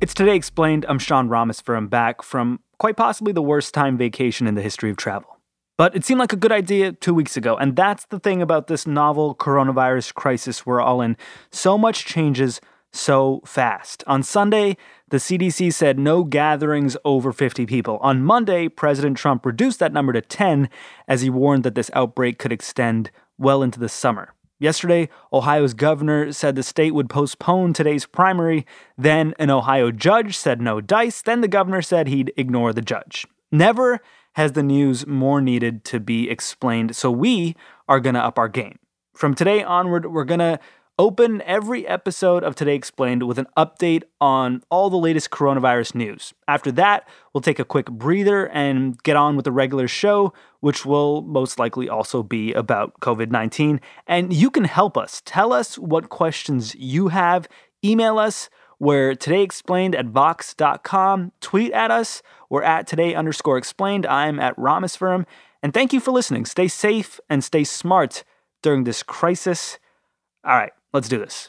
It's Today Explained. I'm Sean Rameswaram back from quite possibly the worst time vacation in the history of travel. But it seemed like a good idea two weeks ago, and that's the thing about this novel coronavirus crisis we're all in. So much changes so fast. On Sunday, the CDC said no gatherings over 50 people. On Monday, President Trump reduced that number to 10 as he warned that this outbreak could extend well into the summer. Yesterday, Ohio's governor said the state would postpone today's primary. Then, an Ohio judge said no dice. Then, the governor said he'd ignore the judge. Never has the news more needed to be explained, so we are going to up our game. From today onward, we're going to open every episode of Today Explained with an update on all the latest coronavirus news. After that, we'll take a quick breather and get on with the regular show, which will most likely also be about COVID 19. And you can help us. Tell us what questions you have. Email us. We're today explained at vox.com. Tweet at us. We're at today underscore explained. I'm at Rameswaram. And thank you for listening. Stay safe and stay smart during this crisis. All right. Let's do this.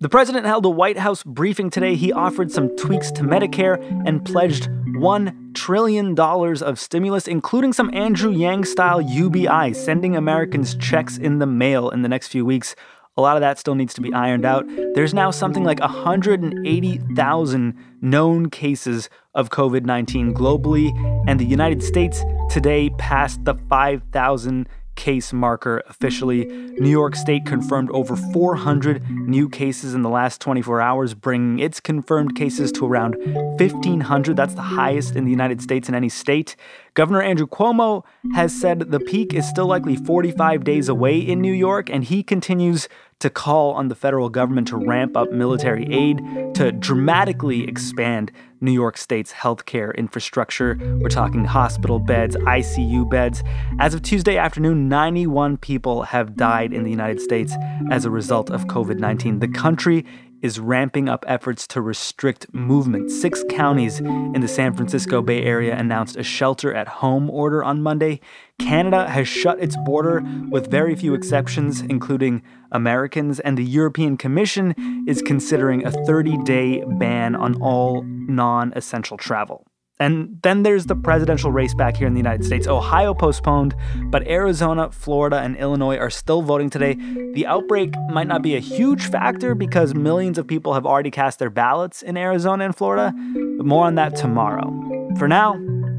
The president held a White House briefing today. He offered some tweaks to Medicare and pledged $1 trillion of stimulus, including some Andrew Yang style UBI, sending Americans checks in the mail in the next few weeks. A lot of that still needs to be ironed out. There's now something like 180,000 known cases of COVID 19 globally, and the United States today passed the 5,000 case marker officially. New York State confirmed over 400 new cases in the last 24 hours, bringing its confirmed cases to around 1,500. That's the highest in the United States in any state. Governor Andrew Cuomo has said the peak is still likely 45 days away in New York, and he continues to call on the federal government to ramp up military aid to dramatically expand New York State's healthcare infrastructure. We're talking hospital beds, ICU beds. As of Tuesday afternoon, 91 people have died in the United States as a result of COVID 19. The country is ramping up efforts to restrict movement. Six counties in the San Francisco Bay Area announced a shelter at home order on Monday. Canada has shut its border with very few exceptions, including Americans, and the European Commission is considering a 30 day ban on all non essential travel. And then there's the presidential race back here in the United States. Ohio postponed, but Arizona, Florida, and Illinois are still voting today. The outbreak might not be a huge factor because millions of people have already cast their ballots in Arizona and Florida, but more on that tomorrow. For now,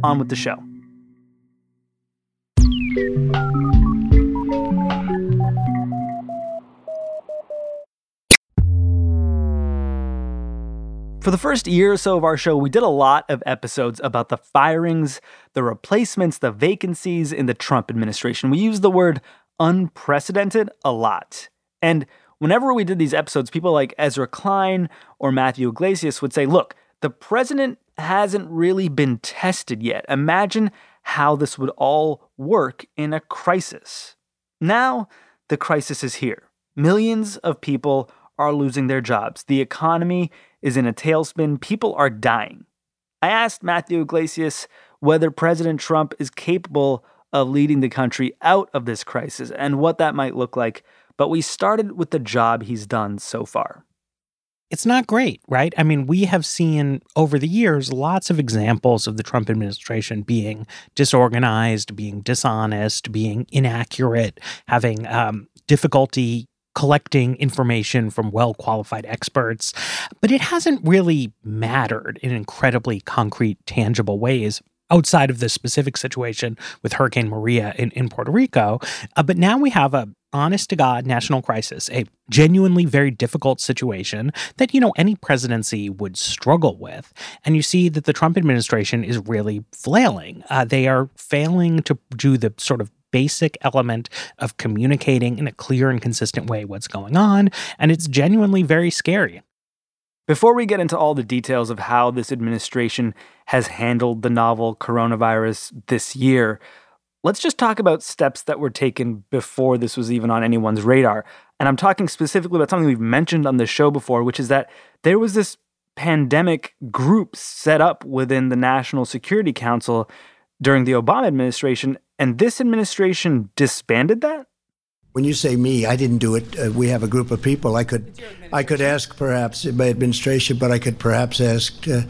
on with the show. For the first year or so of our show, we did a lot of episodes about the firings, the replacements, the vacancies in the Trump administration. We used the word unprecedented a lot. And whenever we did these episodes, people like Ezra Klein or Matthew Yglesias would say, look, the president hasn't really been tested yet. Imagine how this would all work in a crisis. Now, the crisis is here. Millions of people are losing their jobs. The economy is in a tailspin. People are dying. I asked Matthew Yglesias whether President Trump is capable of leading the country out of this crisis and what that might look like, but we started with the job he's done so far. It's not great, right? I mean, we have seen over the years lots of examples of the Trump administration being disorganized, being dishonest, being inaccurate, having um, difficulty collecting information from well qualified experts, but it hasn't really mattered in incredibly concrete, tangible ways outside of the specific situation with Hurricane Maria in, in Puerto Rico. Uh, but now we have a honest to God national crisis, a genuinely very difficult situation that, you know, any presidency would struggle with. And you see that the Trump administration is really flailing. Uh, they are failing to do the sort of basic element of communicating in a clear and consistent way what's going on. And it's genuinely very scary. Before we get into all the details of how this administration has handled the novel coronavirus this year, let's just talk about steps that were taken before this was even on anyone's radar. And I'm talking specifically about something we've mentioned on the show before, which is that there was this pandemic group set up within the National Security Council during the Obama administration and this administration disbanded that? When you say me, I didn't do it. Uh, we have a group of people. I could, I could ask perhaps my administration, but I could perhaps ask. Uh,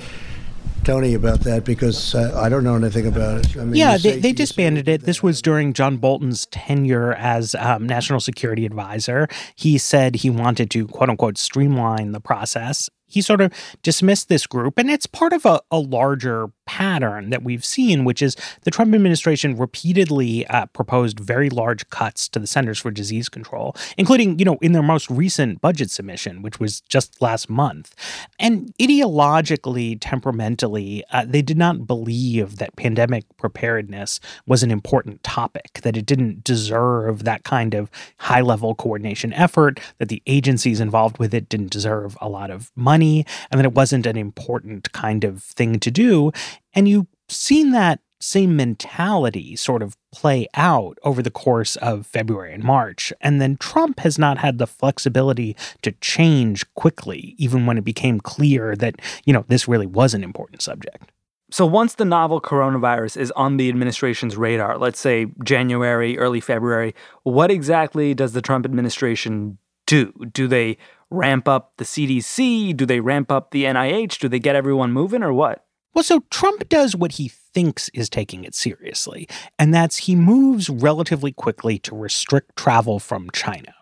Tony about that because uh, I don't know anything about it. I mean, yeah, they, they disbanded it. This was during John Bolton's tenure as um, national security advisor. He said he wanted to, quote unquote, streamline the process he sort of dismissed this group. And it's part of a, a larger pattern that we've seen, which is the Trump administration repeatedly uh, proposed very large cuts to the Centers for Disease Control, including, you know, in their most recent budget submission, which was just last month. And ideologically, temperamentally, uh, they did not believe that pandemic preparedness was an important topic, that it didn't deserve that kind of high level coordination effort, that the agencies involved with it didn't deserve a lot of money money and that it wasn't an important kind of thing to do. And you've seen that same mentality sort of play out over the course of February and March. And then Trump has not had the flexibility to change quickly, even when it became clear that, you know, this really was an important subject. So once the novel coronavirus is on the administration's radar, let's say January, early February, what exactly does the Trump administration do? Do they ramp up the CDC? Do they ramp up the NIH? Do they get everyone moving or what? Well, so Trump does what he thinks is taking it seriously, and that's he moves relatively quickly to restrict travel from China.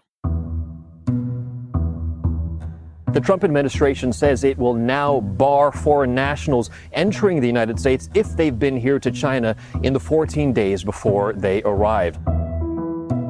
The Trump administration says it will now bar foreign nationals entering the United States if they've been here to China in the 14 days before they arrive.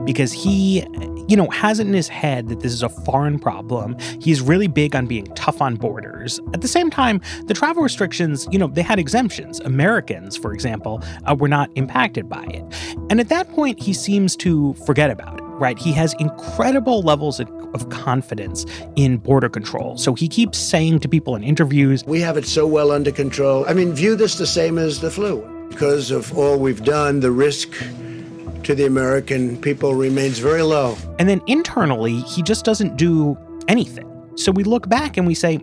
because he, you know, has it in his head that this is a foreign problem. He's really big on being tough on borders. At the same time, the travel restrictions, you know, they had exemptions. Americans, for example, uh, were not impacted by it. And at that point, he seems to forget about it, right? He has incredible levels of, of confidence in border control. So he keeps saying to people in interviews, We have it so well under control. I mean, view this the same as the flu. Because of all we've done, the risk to the American people remains very low. And then internally, he just doesn't do anything. So we look back and we say,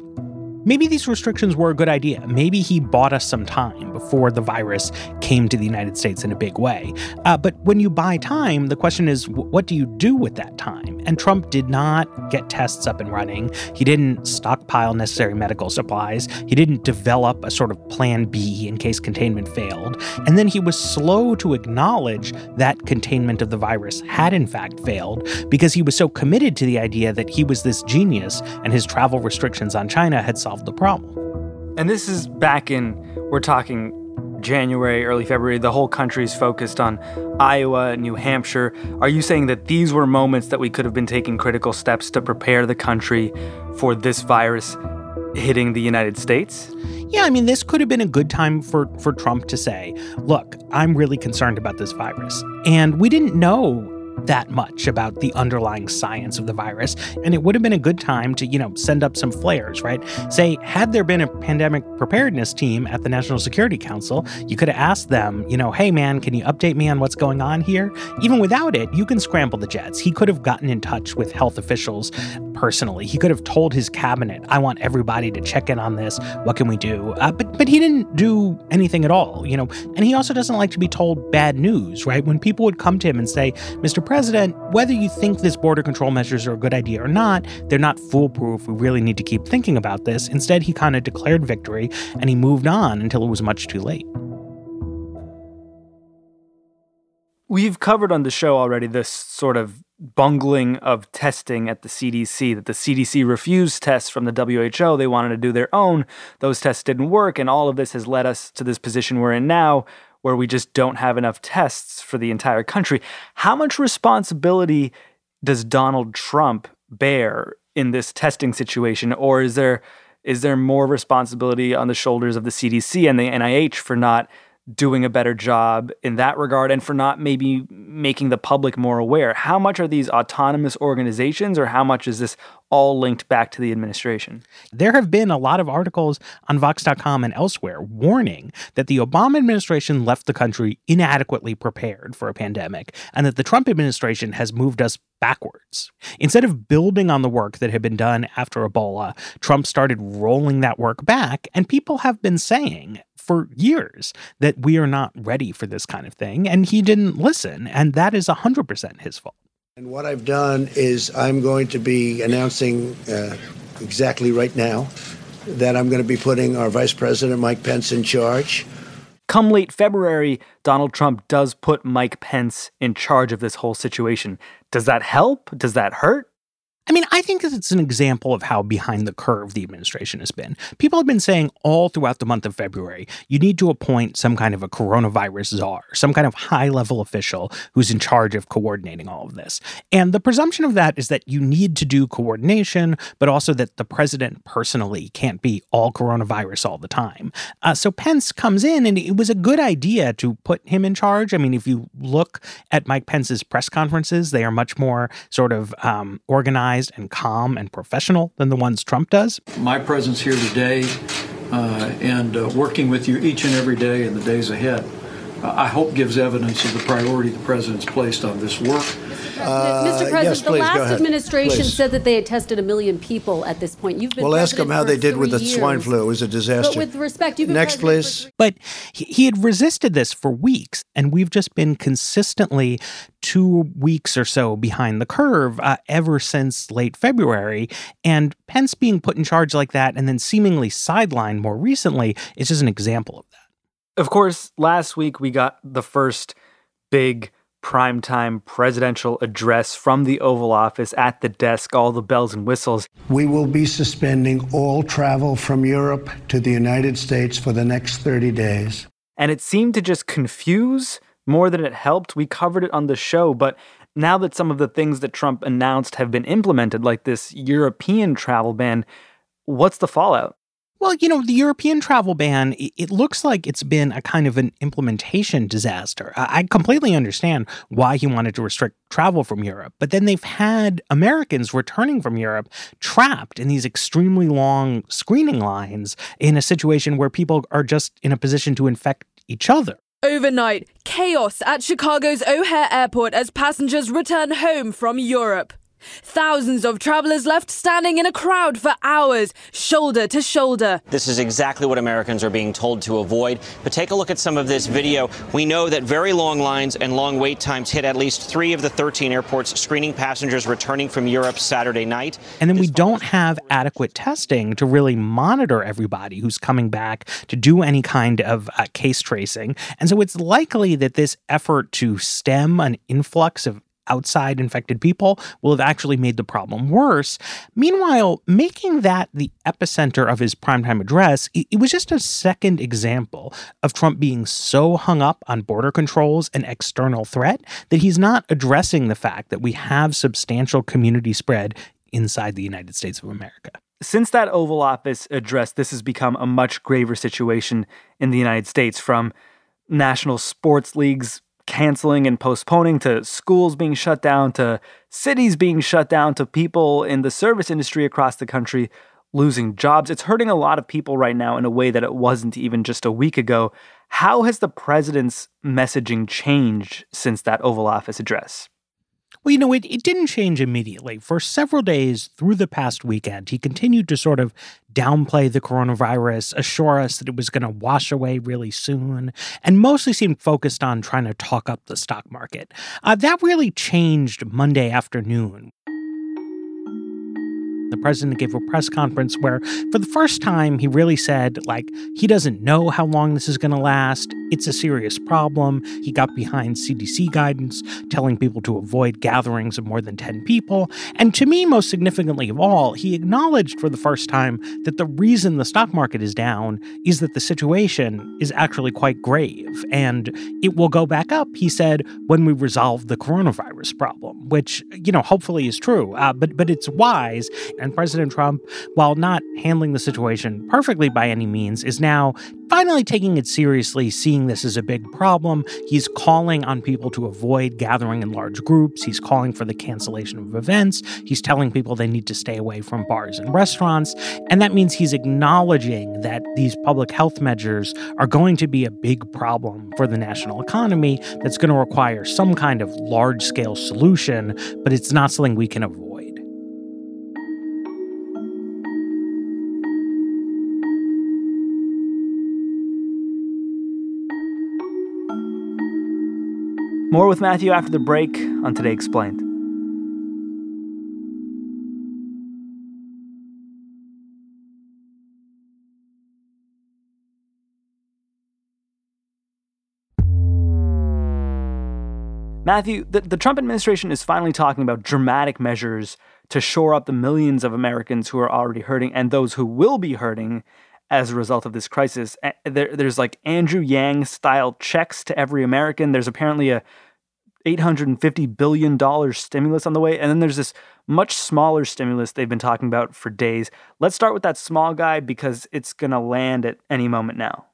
Maybe these restrictions were a good idea. Maybe he bought us some time before the virus came to the United States in a big way. Uh, but when you buy time, the question is, what do you do with that time? And Trump did not get tests up and running. He didn't stockpile necessary medical supplies. He didn't develop a sort of plan B in case containment failed. And then he was slow to acknowledge that containment of the virus had in fact failed because he was so committed to the idea that he was this genius and his travel restrictions on China had solved solve the problem. And this is back in, we're talking January, early February, the whole country's focused on Iowa, New Hampshire. Are you saying that these were moments that we could have been taking critical steps to prepare the country for this virus hitting the United States? Yeah, I mean, this could have been a good time for, for Trump to say, look, I'm really concerned about this virus. And we didn't know that much about the underlying science of the virus. And it would have been a good time to, you know, send up some flares, right? Say, had there been a pandemic preparedness team at the National Security Council, you could have asked them, you know, hey man, can you update me on what's going on here? Even without it, you can scramble the jets. He could have gotten in touch with health officials personally. He could have told his cabinet, I want everybody to check in on this. What can we do? Uh, but but he didn't do anything at all, you know. And he also doesn't like to be told bad news, right? When people would come to him and say, Mr president, whether you think this border control measures are a good idea or not, they're not foolproof. We really need to keep thinking about this. Instead, he kind of declared victory and he moved on until it was much too late. We've covered on the show already this sort of bungling of testing at the CDC, that the CDC refused tests from the WHO. They wanted to do their own. Those tests didn't work. And all of this has led us to this position we're in now, where we just don't have enough tests for the entire country. How much responsibility does Donald Trump bear in this testing situation, or is there is there more responsibility on the shoulders of the CDC and the NIH for not doing a better job in that regard and for not maybe making the public more aware? How much are these autonomous organizations or how much is this all linked back to the administration? There have been a lot of articles on Vox.com and elsewhere warning that the Obama administration left the country inadequately prepared for a pandemic and that the Trump administration has moved us backwards. Instead of building on the work that had been done after Ebola, Trump started rolling that work back, and people have been saying for years that we are not ready for this kind of thing, and he didn't listen, and that is 100% his fault. And what I've done is I'm going to be announcing uh, exactly right now that I'm going to be putting our Vice President Mike Pence in charge. Come late February, Donald Trump does put Mike Pence in charge of this whole situation. Does that help? Does that hurt? I mean, I think it's an example of how behind the curve the administration has been. People have been saying all throughout the month of February, you need to appoint some kind of a coronavirus czar, some kind of high level official who's in charge of coordinating all of this. And the presumption of that is that you need to do coordination, but also that the president personally can't be all coronavirus all the time. Uh, so Pence comes in, and it was a good idea to put him in charge. I mean, if you look at Mike Pence's press conferences, they are much more sort of um, organized organized and calm and professional than the ones Trump does. My presence here today uh, and uh, working with you each and every day in the days ahead, I hope gives evidence of the priority the president's placed on this work uh, Mr. President, yes, the last administration please. said that they had tested a million people at this point. You've been well. Ask them how they did with the years. swine flu. It was a disaster. But with respect, you've been next, please. For- but he, he had resisted this for weeks, and we've just been consistently two weeks or so behind the curve uh, ever since late February. And Pence being put in charge like that, and then seemingly sidelined more recently, is just an example of that. Of course, last week we got the first big primetime presidential address from the Oval Office at the desk, all the bells and whistles. We will be suspending all travel from Europe to the United States for the next 30 days. And it seemed to just confuse more than it helped. We covered it on the show, but now that some of the things that Trump announced have been implemented, like this European travel ban, what's the fallout? Well, you know, the European travel ban, it looks like it's been a kind of an implementation disaster. I completely understand why he wanted to restrict travel from Europe, but then they've had Americans returning from Europe trapped in these extremely long screening lines in a situation where people are just in a position to infect each other. Overnight, chaos at Chicago's O'Hare Airport as passengers return home from Europe. Thousands of travelers left standing in a crowd for hours, shoulder to shoulder. This is exactly what Americans are being told to avoid. But take a look at some of this video. We know that very long lines and long wait times hit at least three of the 13 airports screening passengers returning from Europe Saturday night. And then we don't have adequate testing to really monitor everybody who's coming back to do any kind of uh, case tracing. And so it's likely that this effort to stem an influx of outside infected people will have actually made the problem worse. Meanwhile, making that the epicenter of his primetime address, it was just a second example of Trump being so hung up on border controls and external threat that he's not addressing the fact that we have substantial community spread inside the United States of America. Since that Oval Office address, this has become a much graver situation in the United States from national sports leagues canceling and postponing to schools being shut down to cities being shut down to people in the service industry across the country losing jobs. It's hurting a lot of people right now in a way that it wasn't even just a week ago. How has the president's messaging changed since that Oval Office address? Well, you know, it, it didn't change immediately. For several days through the past weekend, he continued to sort of downplay the coronavirus, assure us that it was going to wash away really soon, and mostly seemed focused on trying to talk up the stock market. Uh, that really changed Monday afternoon the president gave a press conference where, for the first time, he really said, like, he doesn't know how long this is going to last. It's a serious problem. He got behind CDC guidance, telling people to avoid gatherings of more than 10 people. And to me, most significantly of all, he acknowledged for the first time that the reason the stock market is down is that the situation is actually quite grave. And it will go back up, he said, when we resolve the coronavirus problem, which, you know, hopefully is true. Uh, but, but it's wise and President Trump, while not handling the situation perfectly by any means, is now finally taking it seriously, seeing this as a big problem. He's calling on people to avoid gathering in large groups. He's calling for the cancellation of events. He's telling people they need to stay away from bars and restaurants. And that means he's acknowledging that these public health measures are going to be a big problem for the national economy that's going to require some kind of large scale solution, but it's not something we can avoid. More with Matthew after the break on Today Explained. Matthew, the, the, Trump administration is finally talking about dramatic measures to shore up the millions of Americans who are already hurting and those who will be hurting as a result of this crisis. There, there's like Andrew Yang style checks to every American. There's apparently a $850 billion stimulus on the way. And then there's this much smaller stimulus they've been talking about for days. Let's start with that small guy because it's going to land at any moment now.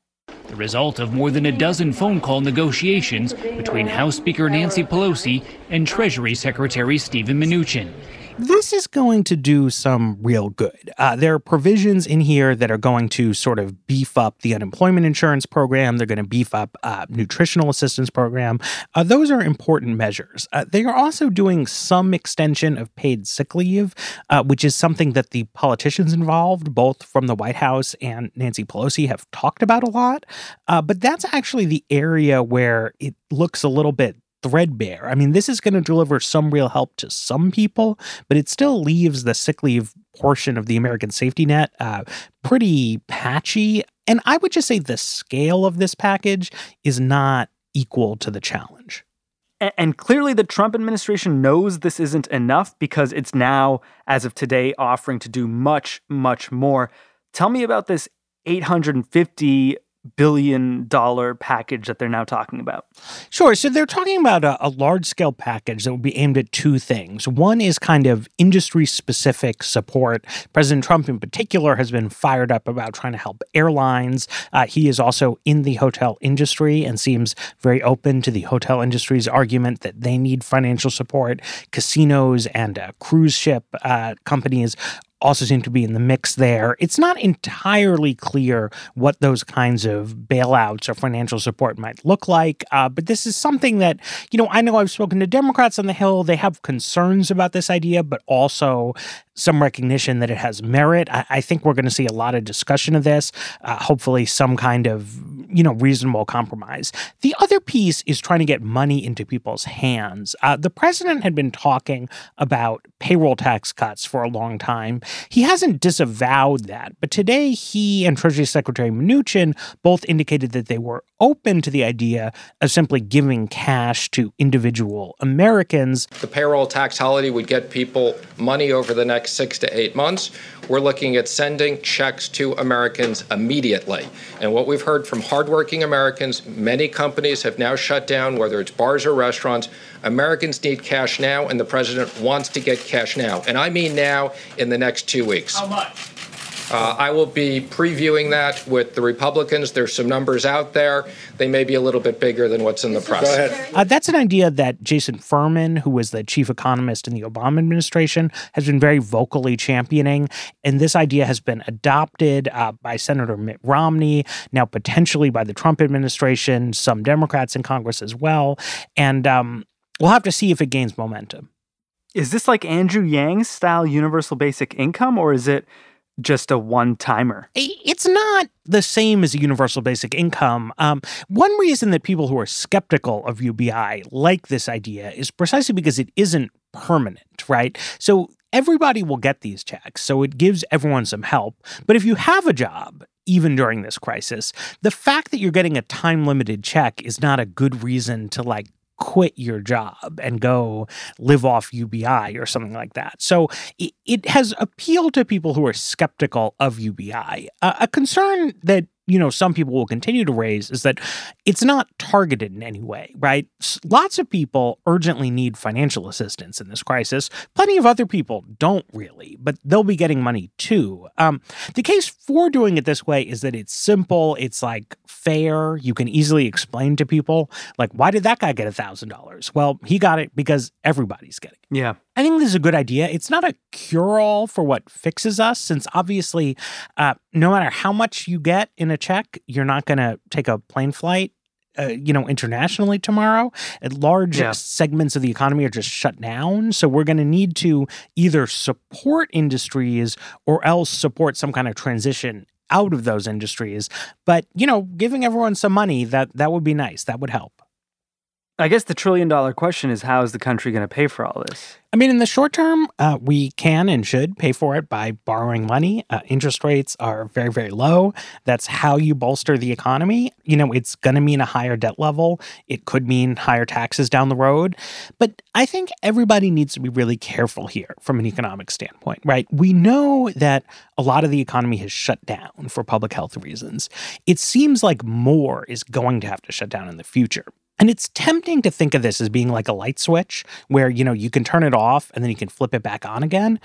The result of more than a dozen phone call negotiations between House Speaker Nancy Pelosi and Treasury Secretary Steven Mnuchin this is going to do some real good. Uh, there are provisions in here that are going to sort of beef up the unemployment insurance program. They're going to beef up uh, nutritional assistance program. Uh, those are important measures. Uh, they are also doing some extension of paid sick leave, uh, which is something that the politicians involved, both from the White House and Nancy Pelosi, have talked about a lot. Uh, but that's actually the area where it looks a little bit threadbare. I mean, this is going to deliver some real help to some people, but it still leaves the sick leave portion of the American safety net uh, pretty patchy. And I would just say the scale of this package is not equal to the challenge. And clearly, the Trump administration knows this isn't enough because it's now, as of today, offering to do much, much more. Tell me about this 850 billion dollar package that they're now talking about? Sure. So they're talking about a, a large scale package that would be aimed at two things. One is kind of industry specific support. President Trump, in particular, has been fired up about trying to help airlines. Uh, he is also in the hotel industry and seems very open to the hotel industry's argument that they need financial support. Casinos and uh, cruise ship uh, companies also seem to be in the mix there. It's not entirely clear what those kinds of bailouts or financial support might look like, uh, but this is something that, you know, I know I've spoken to Democrats on the Hill. They have concerns about this idea, but also some recognition that it has merit. I, I think we're going to see a lot of discussion of this, uh, hopefully, some kind of, you know, reasonable compromise. The other piece is trying to get money into people's hands. Uh, the president had been talking about payroll tax cuts for a long time. He hasn't disavowed that, but today he and Treasury Secretary Mnuchin both indicated that they were open to the idea of simply giving cash to individual Americans. The payroll tax holiday would get people money over the next six to eight months. We're looking at sending checks to Americans immediately. And what we've heard from hardworking Americans, many companies have now shut down, whether it's bars or restaurants. Americans need cash now, and the president wants to get cash now. And I mean now in the next two weeks. How much? Uh, I will be previewing that with the Republicans. There's some numbers out there. They may be a little bit bigger than what's in the press. Go ahead. Uh, that's an idea that Jason Furman, who was the chief economist in the Obama administration, has been very vocally championing. And this idea has been adopted uh, by Senator Mitt Romney, now potentially by the Trump administration, some Democrats in Congress as well. And um, we'll have to see if it gains momentum. Is this like Andrew Yang's style universal basic income, or is it just a one timer. It's not the same as a universal basic income. Um, one reason that people who are skeptical of UBI like this idea is precisely because it isn't permanent, right? So everybody will get these checks. So it gives everyone some help. But if you have a job, even during this crisis, the fact that you're getting a time limited check is not a good reason to like quit your job and go live off UBI or something like that. So it, it has appealed to people who are skeptical of UBI. Uh, a concern that you know some people will continue to raise is that it's not targeted in any way right? Lots of people urgently need financial assistance in this crisis. Plenty of other people don't really but they'll be getting money too. Um, the case for doing it this way is that it's simple it's like fair you can easily explain to people like why did that guy get a thousand dollars? Well he got it because everybody's getting it. Yeah. I think this is a good idea. It's not a cure all for what fixes us, since obviously, uh, no matter how much you get in a check, you're not going to take a plane flight. Uh, you know, internationally tomorrow, large yeah. segments of the economy are just shut down. So we're going to need to either support industries or else support some kind of transition out of those industries. But you know, giving everyone some money that that would be nice. That would help. I guess the trillion dollar question is how is the country going to pay for all this? I mean, in the short term, uh, we can and should pay for it by borrowing money. Uh, interest rates are very, very low. That's how you bolster the economy. You know, it's going to mean a higher debt level. It could mean higher taxes down the road. But I think everybody needs to be really careful here from an economic standpoint, right? We know that a lot of the economy has shut down for public health reasons. It seems like more is going to have to shut down in the future. And it's tempting to think of this as being like a light switch where, you know, you can turn it off and then you can flip it back on again.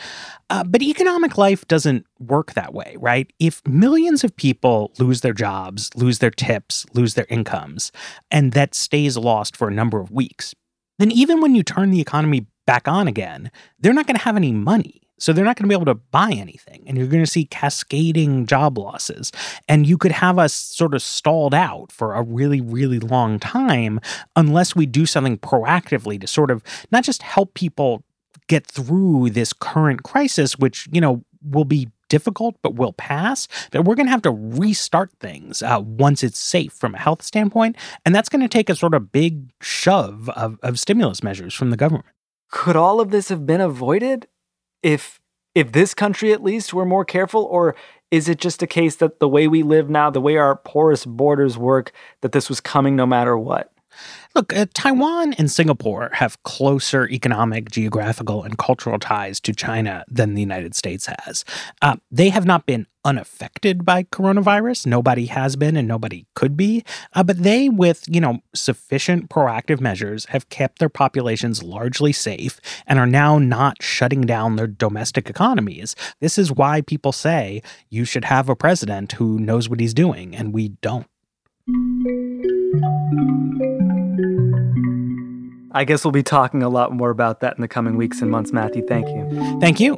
Uh, but economic life doesn't work that way, right? If millions of people lose their jobs, lose their tips, lose their incomes, and that stays lost for a number of weeks, then even when you turn the economy back on again, they're not going to have any money. So they're not going to be able to buy anything. And you're going to see cascading job losses. And you could have us sort of stalled out for a really, really long time unless we do something proactively to sort of not just help people get through this current crisis, which, you know, will be difficult but will pass that we're going to have to restart things uh, once it's safe from a health standpoint and that's going to take a sort of big shove of, of stimulus measures from the government could all of this have been avoided if if this country at least were more careful or is it just a case that the way we live now the way our porous borders work that this was coming no matter what Look, uh, Taiwan and Singapore have closer economic, geographical, and cultural ties to China than the United States has. Uh, they have not been unaffected by coronavirus. Nobody has been, and nobody could be. Uh, but they, with you know sufficient proactive measures, have kept their populations largely safe and are now not shutting down their domestic economies. This is why people say you should have a president who knows what he's doing, and we don't. I guess we'll be talking a lot more about that in the coming weeks and months, Matthew. Thank you. Thank you.